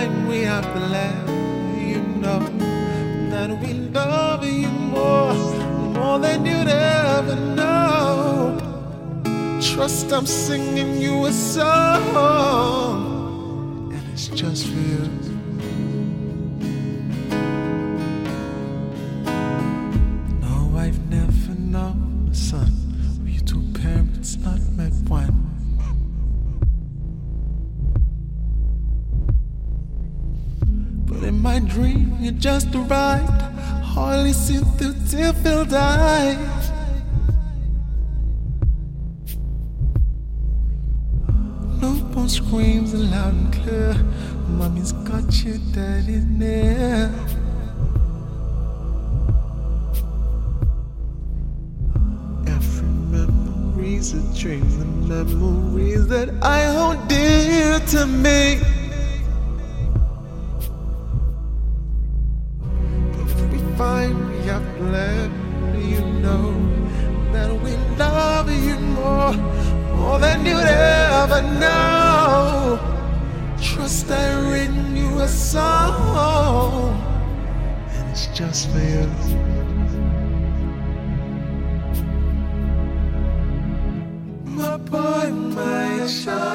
have to let you know that we love you more, more than you'd ever know. Trust I'm singing you a song, and it's just for you. No, I've never known a son of you two parents not met one. But in my dream, you just arrived, hardly seen through tear-filled eyes. Newborn screams loud and clear. Mommy's got you, daddy's near. Every memory's a dream, the memories that I hold dear to me. Know that we love you more, more than you'd ever know. Trust I written you a song, and it's just for you. My boy, my child,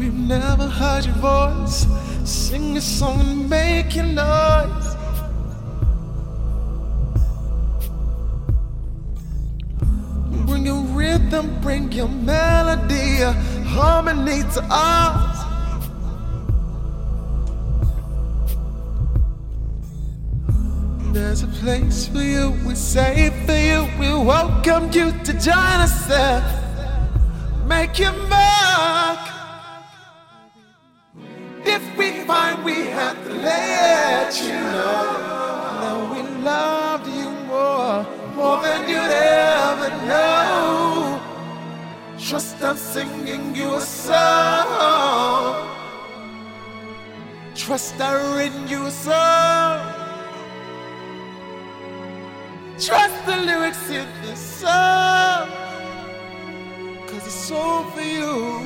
we've never heard your voice. Sing a song and make your noise. Bring your rhythm, bring your melody, a harmony to us. There's a place for you, we're safe for you, we welcome you to join us there. Make your mark. Let you know that we loved you more, more than you'd ever know. Trust I'm singing you a song. Trust I written you song. Trust the lyrics in this song. Cause it's all for you.